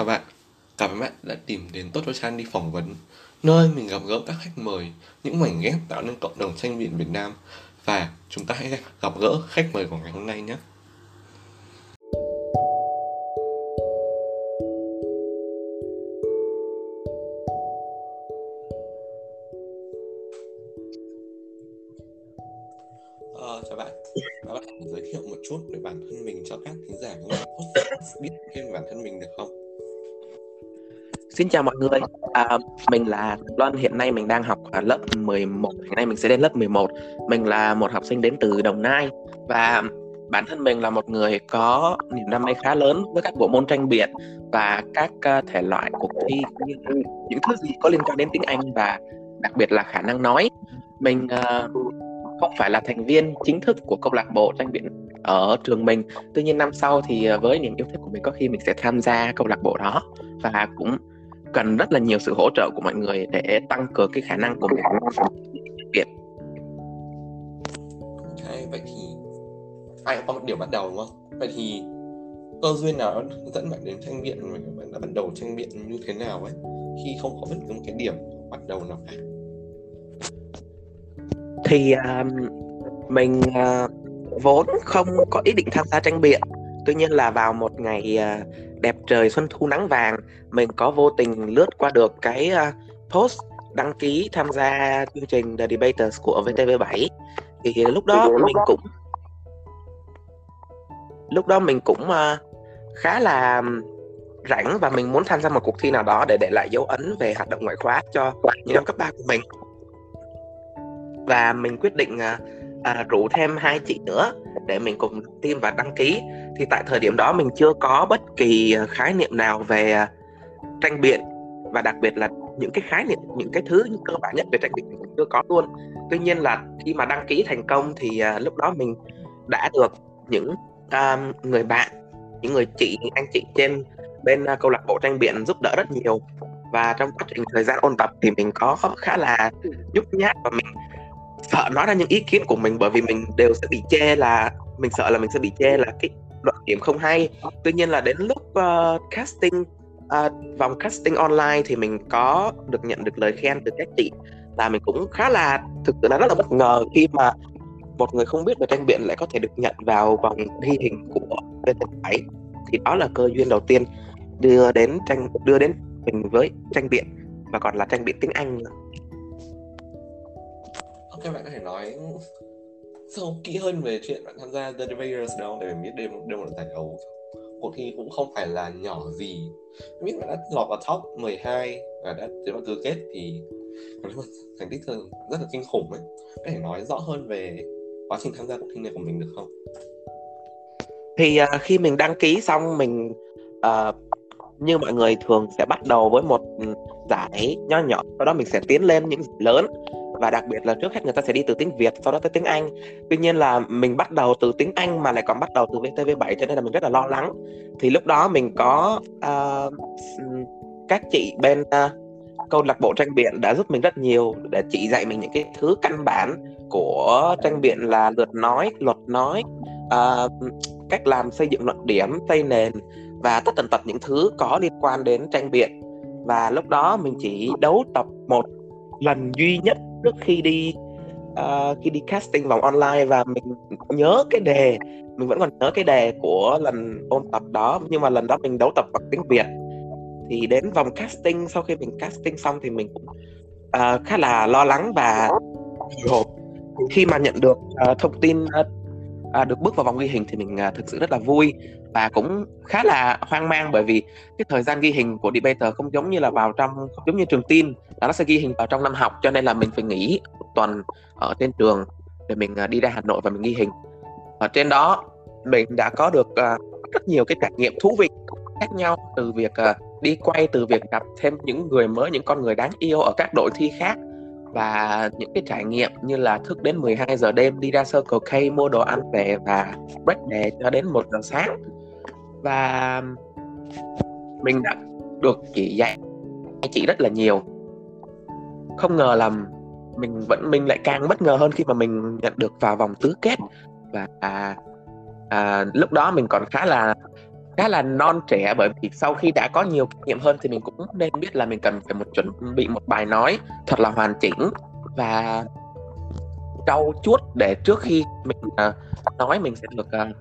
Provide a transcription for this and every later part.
Chào bạn, cảm ơn bạn đã tìm đến Tốt cho Chan đi phỏng vấn, nơi mình gặp gỡ các khách mời, những mảnh ghép tạo nên cộng đồng tranh biện Việt Nam. Và chúng ta hãy gặp gỡ khách mời của ngày hôm nay nhé. Ờ, chào bạn, và bạn giới thiệu một chút về bản thân mình cho các thính giả biết thêm bản thân mình được không? Xin chào mọi người, à, mình là Loan, hiện nay mình đang học ở lớp 11, hiện nay mình sẽ đến lớp 11 Mình là một học sinh đến từ Đồng Nai. Và bản thân mình là một người có niềm đam mê khá lớn với các bộ môn tranh biện Và các uh, thể loại cuộc thi như những thứ gì có liên quan đến tiếng Anh và đặc biệt là khả năng nói. Mình uh, không phải là thành viên chính thức của câu lạc bộ tranh biện ở trường mình. Tuy nhiên năm sau thì với niềm yêu thích của mình có khi mình sẽ tham gia câu lạc bộ đó Và cũng cần rất là nhiều sự hỗ trợ của mọi người để tăng cường cái khả năng của mình Việt. Okay, vậy thì ai cũng có một điểm bắt đầu đúng không? Vậy thì cơ duyên nào dẫn bạn đến tranh biện bạn đã bắt đầu tranh biện như thế nào ấy khi không có bất cứ một cái điểm bắt đầu nào cả? Thì uh, mình uh, vốn không có ý định tham gia tranh biện tuy nhiên là vào một ngày uh, đẹp trời xuân thu nắng vàng mình có vô tình lướt qua được cái uh, post đăng ký tham gia chương trình The Debaters của VTV7 thì lúc đó mình cũng lúc đó mình cũng uh, khá là rảnh và mình muốn tham gia một cuộc thi nào đó để để lại dấu ấn về hoạt động ngoại khóa cho những năm cấp ba của mình. Và mình quyết định uh, uh, rủ thêm hai chị nữa để mình cùng team và đăng ký thì tại thời điểm đó mình chưa có bất kỳ ờ, khái niệm nào về ờ, tranh biện. Và đặc biệt là những cái khái niệm những cái thứ những cơ bản nhất về tranh biện mình chưa có luôn. Tuy nhiên là khi mà đăng ký thành công thì uh, lúc đó mình đã được những uh, người bạn những người chị những anh chị trên bên uh, câu lạc bộ tranh biện giúp đỡ rất nhiều. Và trong quá trình thời gian ôn tập thì mình có khá là nhút nhát và mình sợ nói ra những ý kiến của mình bởi vì mình đều sẽ bị chê là mình sợ là mình sẽ bị chê là cái điểm không hay tuy nhiên là đến lúc uh, casting uh, vòng casting online thì mình có được nhận được lời khen từ các chị là mình cũng khá là thực sự là rất là bất ngờ khi mà một người không biết về tranh biện lại có thể được nhận vào vòng thi hình của VTV7 thì đó là cơ duyên đầu tiên đưa đến tranh đưa đến mình với tranh biện và còn là tranh biện tiếng Anh nữa. Ok bạn có thể nói sâu kỹ hơn về chuyện bạn tham gia The Debaters đó để mình biết đây đây một giải đấu. Cuộc thi cũng không phải là nhỏ gì. Biết bạn đã lọt vào top 12 và đã tiến vào tứ kết thì thành tích thường rất là kinh khủng ấy có thể nói rõ hơn về quá trình tham gia cuộc thi này của mình được không? Thì uh, khi mình đăng ký xong mình uh, như mọi người thường sẽ bắt đầu với một giải nho nhỏ sau đó mình sẽ tiến lên những giải lớn và đặc biệt là trước hết người ta sẽ đi từ tiếng Việt sau đó tới tiếng Anh. Tuy nhiên là mình bắt đầu từ tiếng Anh mà lại còn bắt đầu từ VTV7 cho nên là mình rất là lo lắng. Thì lúc đó mình có uh, các chị bên uh, câu lạc bộ tranh biện đã giúp mình rất nhiều để chị dạy mình những cái thứ căn bản của tranh biện là lượt nói luật nói uh, cách làm xây dựng luận điểm xây nền và tất tần tật những thứ có liên quan đến tranh biện. Và lúc đó mình chỉ đấu tập một lần duy nhất trước khi đi uh, khi đi casting vòng online và mình nhớ cái đề mình vẫn còn nhớ cái đề của lần ôn tập đó nhưng mà lần đó mình đấu tập bằng tiếng Việt. Thì đến vòng casting sau khi mình casting xong thì mình cũng uh, khá là lo lắng và hộp. Khi mà nhận được uh, thông tin uh, à, được bước vào vòng ghi hình thì mình à, thực sự rất là vui và cũng khá là hoang mang bởi vì cái thời gian ghi hình của debater không giống như là vào trong không giống như trường tin là nó sẽ ghi hình vào trong năm học cho nên là mình phải nghỉ một tuần ở trên trường để mình à, đi ra Hà Nội và mình ghi hình. Ở trên đó mình đã có được à, rất nhiều cái trải nghiệm thú vị khác nhau từ việc à, đi quay từ việc gặp thêm những người mới những con người đáng yêu ở các đội thi khác và những cái trải nghiệm như là thức đến 12 giờ đêm đi ra Circle K mua đồ ăn về và break đề cho đến một giờ sáng. Và mình đã được chỉ dạy chị rất là nhiều. Không ngờ là mình vẫn mình lại càng bất ngờ hơn khi mà mình nhận được vào vòng tứ kết. Và à, à, lúc đó mình còn khá là khá là non trẻ bởi vì sau khi đã có nhiều kinh nghiệm hơn thì mình cũng nên biết là mình cần phải một chuẩn bị một bài nói thật là hoàn chỉnh và trau chuốt để trước khi mình uh, nói mình sẽ được uh,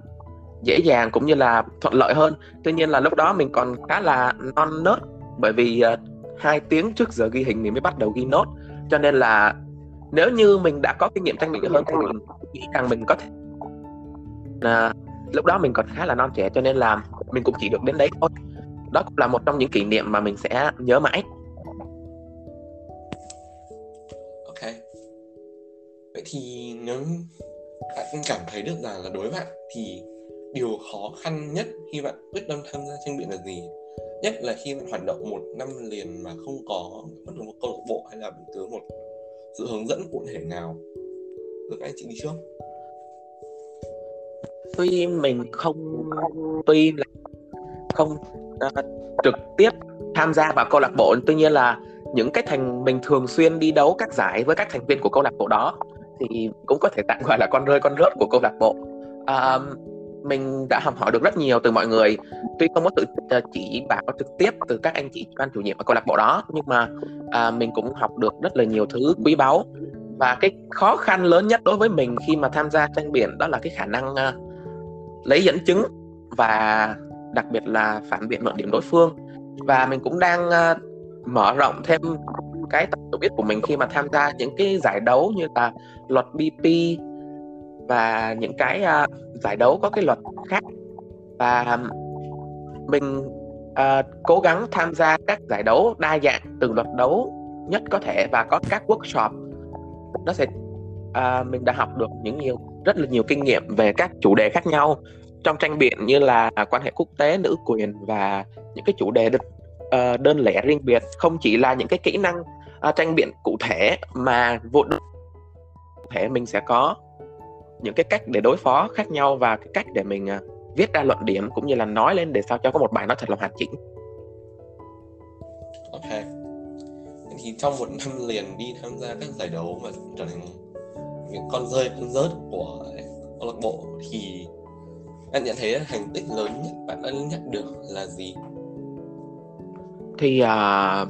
dễ dàng cũng như là thuận lợi hơn. Tuy nhiên là lúc đó mình còn khá là non nớt bởi vì uh, hai tiếng trước giờ ghi hình mình mới bắt đầu ghi nốt. Cho nên là nếu như mình đã có kinh nghiệm tranh bị hơn thì mình nghĩ rằng mình có thể uh, lúc đó mình còn khá là non trẻ cho nên là mình cũng chỉ được đến đấy thôi. Đó cũng là một trong những kỷ niệm mà mình sẽ nhớ mãi. Ok. Vậy thì nếu bạn cảm thấy được rằng là đối với bạn, thì điều khó khăn nhất khi bạn quyết tâm tham gia tranh biện là gì? Nhất là khi bạn hoạt động một năm liền mà không có bất kỳ một câu lạc bộ hay là bất cứ một sự hướng dẫn cụ thể nào. Được anh chị đi trước tuy mình không tuy là không uh, trực tiếp tham gia vào câu lạc bộ tuy nhiên là những cái thành mình thường xuyên đi đấu các giải với các thành viên của câu lạc bộ đó thì cũng có thể tạm gọi là con rơi con rớt của câu lạc bộ. Uh, mình đã học hỏi được rất nhiều từ mọi người. Tuy không có tự uh, chỉ bảo trực tiếp từ các anh chị ban chủ nhiệm ở câu lạc bộ đó nhưng mà uh, mình cũng học được rất là nhiều thứ quý báu. Và cái khó khăn lớn nhất đối với mình khi mà tham gia tranh biển đó là cái khả năng uh, lấy dẫn chứng và đặc biệt là phản biện luận điểm đối phương. Và mình cũng đang uh, mở rộng thêm cái tập hiểu biết của mình khi mà tham gia những cái giải đấu như là luật BP và những cái uh, giải đấu có cái luật khác. Và mình uh, cố gắng tham gia các giải đấu đa dạng từng luật đấu nhất có thể và có các workshop. Nó sẽ uh, mình đã học được những nhiều rất là nhiều kinh nghiệm về các chủ đề khác nhau trong tranh biện như là quan hệ quốc tế nữ quyền và những cái chủ đề đơn, uh, ờ, đơn lẻ riêng biệt không chỉ là những cái kỹ năng uh, tranh biện cụ thể mà vụ cụ thể mình sẽ có những cái cách để đối phó khác nhau và cái cách để mình uh, viết ra luận điểm cũng như là nói lên để sao cho có một bài nó thật là hoàn chỉnh. Ok. Thì trong một năm liền đi tham gia các giải đấu mà trở thành những con rơi con rớt của câu lạc bộ thì bạn nhận thấy thành tích lớn nhất bạn đã nhận được là gì? Thì uh,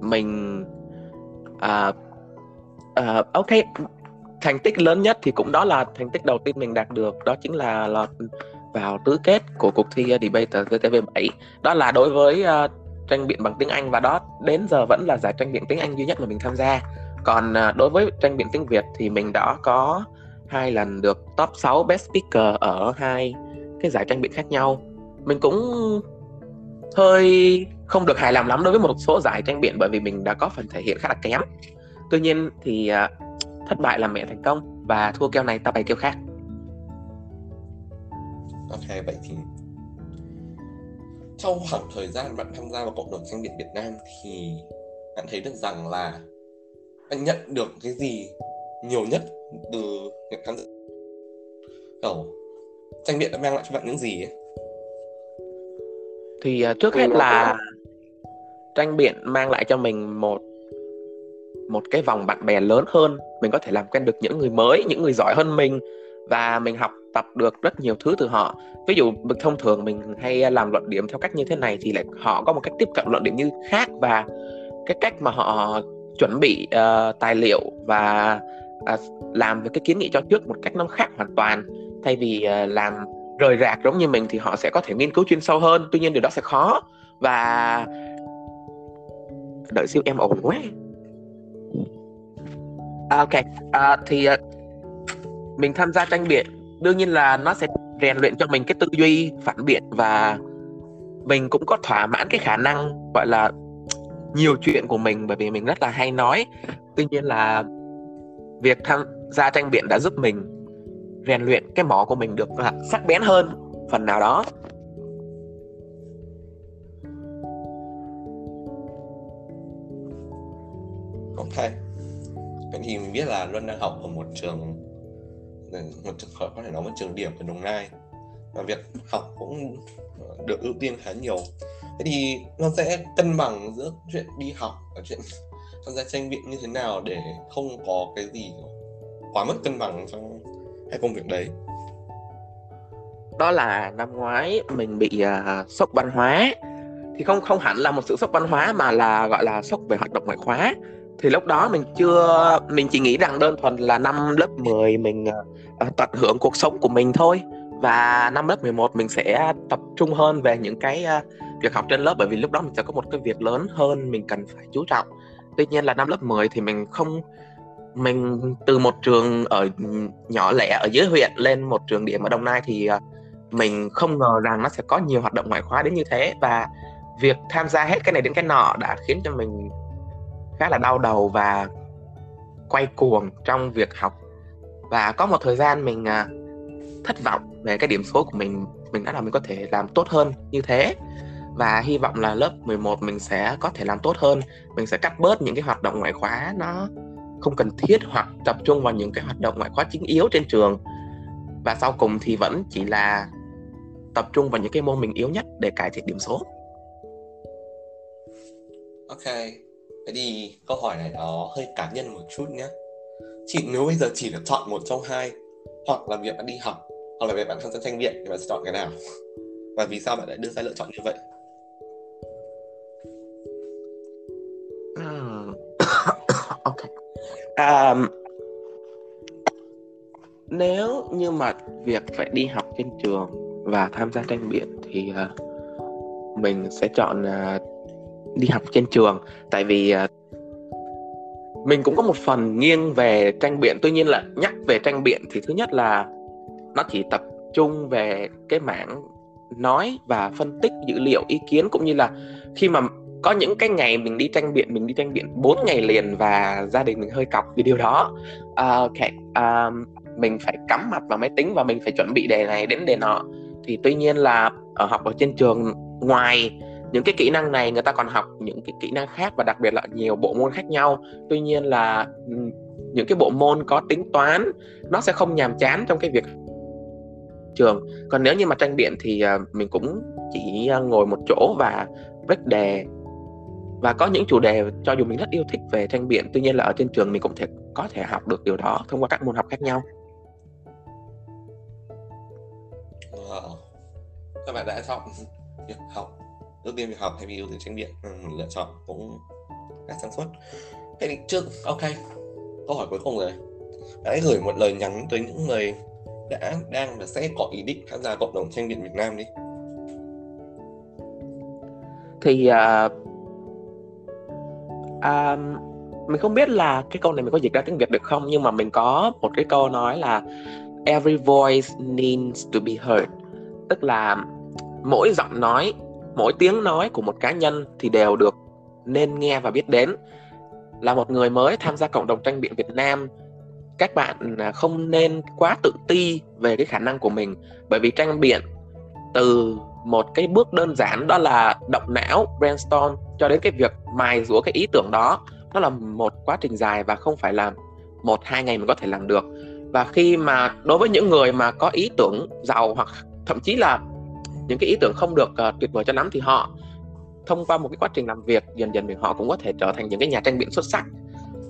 mình uh, uh, ok thành tích lớn nhất thì cũng đó là thành tích đầu tiên mình đạt được đó chính là lọt vào tứ kết của cuộc thi debate VTV7 đó là đối với uh, tranh biện bằng tiếng Anh và đó đến giờ vẫn là giải tranh biện tiếng Anh duy nhất mà mình tham gia còn à, đối với tranh biện tiếng Việt thì mình đã có hai lần được top 6 best speaker ở hai cái giải tranh biện khác nhau. Mình cũng hơi không được hài lòng lắm đối với một số giải tranh biện bởi vì mình đã có phần thể hiện khá là kém. Tuy nhiên thì à, thất bại là mẹ thành công và thua keo này ta bày keo khác. Ok, vậy thì trong khoảng thời gian bạn tham gia vào cộng đồng tranh biện Việt Nam thì bạn thấy được rằng là bạn nhận được cái gì nhiều nhất từ những khán giả? Kiểu tranh biện đã mang lại cho bạn những gì ấy? thì uh, trước hết là tranh biện mang lại cho mình một một cái vòng bạn bè lớn hơn. Mình có thể làm quen được những người mới những người giỏi hơn mình và mình học tập được rất nhiều thứ từ họ. Ví dụ thông thường mình hay làm luận điểm theo cách như thế này thì lại họ có một cách tiếp cận luận điểm như khác và cái cách mà họ chuẩn bị uh, tài liệu và uh, làm về cái kiến nghị cho trước một cách nó khác hoàn toàn. Thay vì uh, làm rời rạc giống như mình thì họ sẽ có thể nghiên cứu chuyên sâu hơn tuy nhiên điều đó sẽ khó. Và đợi siêu em ổn quá. À, ok. Uh, thì uh, mình tham gia tranh biện. Đương nhiên là nó sẽ rèn luyện cho mình cái tư duy phản biện và mình cũng có thỏa mãn cái khả năng gọi là nhiều chuyện của mình bởi vì mình rất là hay nói. Tuy nhiên là việc tham gia tranh biện đã giúp mình rèn luyện cái mỏ của mình được à, sắc bén hơn phần nào đó. Ok. Vậy thì mình biết là luân đang học ở một trường ừ, một trường có thể nói một trường điểm ở đồng nai. Và việc học cũng được ưu tiên khá nhiều thế thì nó sẽ cân bằng giữa chuyện đi học và chuyện tham gia tranh biện như thế nào để không có cái gì quá mất cân bằng trong hai công việc đấy? Đó là năm ngoái mình bị uh, sốc văn hóa. Thì không không hẳn là một sự sốc văn hóa mà là gọi là sốc về hoạt động ngoại khóa. Thì lúc đó mình chưa mình chỉ nghĩ rằng đơn thuần là năm lớp 10 mình uh, tận hưởng cuộc sống của mình thôi. Và năm lớp 11 mình sẽ tập trung hơn về những cái uh, việc học trên lớp bởi vì lúc đó mình sẽ có một cái việc lớn hơn mình cần phải chú trọng. Tuy nhiên là năm lớp 10 thì mình không, mình từ một trường ở nhỏ lẻ ở dưới huyện lên một trường điểm ở Đồng Nai thì ờ, mình không ngờ rằng nó sẽ có nhiều hoạt động ngoại khóa đến như thế. Và việc tham gia hết cái này đến cái nọ đã khiến cho mình khá là đau đầu và quay cuồng trong việc học. Và có một thời gian mình ờ, thất vọng về cái điểm số của mình mình đã là mình có thể làm tốt hơn như thế và hy vọng là lớp 11 mình sẽ có thể làm tốt hơn. Mình sẽ cắt bớt những cái hoạt động ngoại khóa nó không cần thiết hoặc tập trung vào những cái hoạt động ngoại khóa chính yếu trên trường. Và sau cùng thì vẫn chỉ là tập trung vào những cái môn mình yếu nhất để cải thiện điểm số. Ok vậy thì câu hỏi này nó hơi cá nhân một chút nhé. Chị, nếu bây giờ chỉ được chọn một trong hai, hoặc là việc bạn đi học, hoặc là việc bạn tham gia tranh biện thì bạn sẽ chọn cái nào? Và vì sao bạn lại đưa ra lựa chọn như vậy? Ok. Um, nếu như mà việc phải đi học trên trường và tham gia tranh biện thì uh, mình sẽ chọn uh, đi học trên trường. Tại vì uh, mình cũng có một phần nghiêng về tranh biện. Tuy nhiên là nhắc về tranh biện thì thứ nhất là nó chỉ tập trung về cái mảng nói và phân tích dữ liệu ý kiến cũng như là khi mà có những cái ngày mình đi tranh biện mình đi tranh biện 4 ngày liền và gia đình mình hơi cọc vì điều đó. Uh, ok um, mình phải cắm mặt vào máy tính và mình phải chuẩn bị đề này đến đề nọ. Thì tuy nhiên là ở học ở trên trường ngoài những cái kỹ năng này người ta còn học những cái kỹ năng khác và đặc biệt là nhiều bộ môn khác nhau. Tuy nhiên là ừ, những cái bộ môn có tính toán nó sẽ không nhàm chán trong cái việc trường. Còn nếu như mà tranh biện thì ờ, mình cũng chỉ ờ, ngồi một chỗ và break đề và có những chủ đề cho dù mình rất yêu thích về tranh biện tuy nhiên là ở trên trường mình cũng thể có thể học được điều đó thông qua các môn học khác nhau. Wow. các bạn đã chọn việc học ưu tiên việc học hay vì ưu tiên tranh biện ừ, lựa chọn cũng rất sáng suốt. Thế thì trước ok câu hỏi cuối cùng rồi. Hãy gửi một lời nhắn tới những người đã đang và sẽ có ý định tham gia cộng đồng tranh biện Việt Nam đi. Thì uh, uh, mình không biết là cái câu này mình có dịch ra tiếng Việt được không nhưng mà mình có một cái câu nói là every voice needs to be heard tức là mỗi giọng nói mỗi tiếng nói của một cá nhân thì đều được nên nghe và biết đến. Là một người mới tham gia cộng đồng tranh biện Việt Nam các bạn à, không nên quá tự ti về cái khả năng của mình. Bởi vì tranh biện từ một cái bước đơn giản đó là động não brainstorm cho đến cái việc mài rũa cái ý tưởng đó. Nó là một quá trình dài và không phải là một hai ngày mình có thể làm được. Và khi mà đối với những người mà có ý tưởng giàu hoặc thậm chí là những cái ý tưởng không được uh, tuyệt vời cho lắm thì họ thông qua một cái quá trình làm việc dần dần thì họ cũng có thể trở thành những cái nhà tranh biện xuất sắc.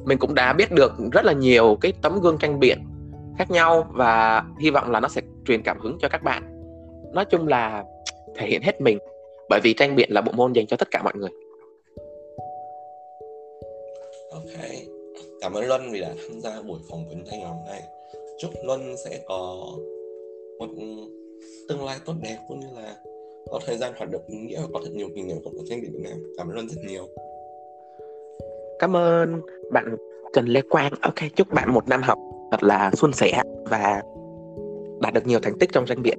Mình cũng đã biết được rất là nhiều cái tấm gương tranh biện khác nhau và hy vọng là nó sẽ truyền cảm hứng cho các bạn. Nói chung là thể hiện hết mình bởi vì tranh biện là bộ môn dành cho tất cả mọi người. Ok cảm ơn luân vì đã tham gia buổi phỏng vấn thanh ngày hôm nay. Chúc luân sẽ có một tương lai tốt đẹp cũng như là có thời gian hoạt động ý nghĩa và có thật nhiều kỷ niệm của tranh biện Việt Nam. Cảm ơn luân rất nhiều. Cảm ơn bạn Trần Lê Quang. Ok chúc bạn một năm học thật là suôn sẻ và đạt được nhiều thành tích trong tranh biện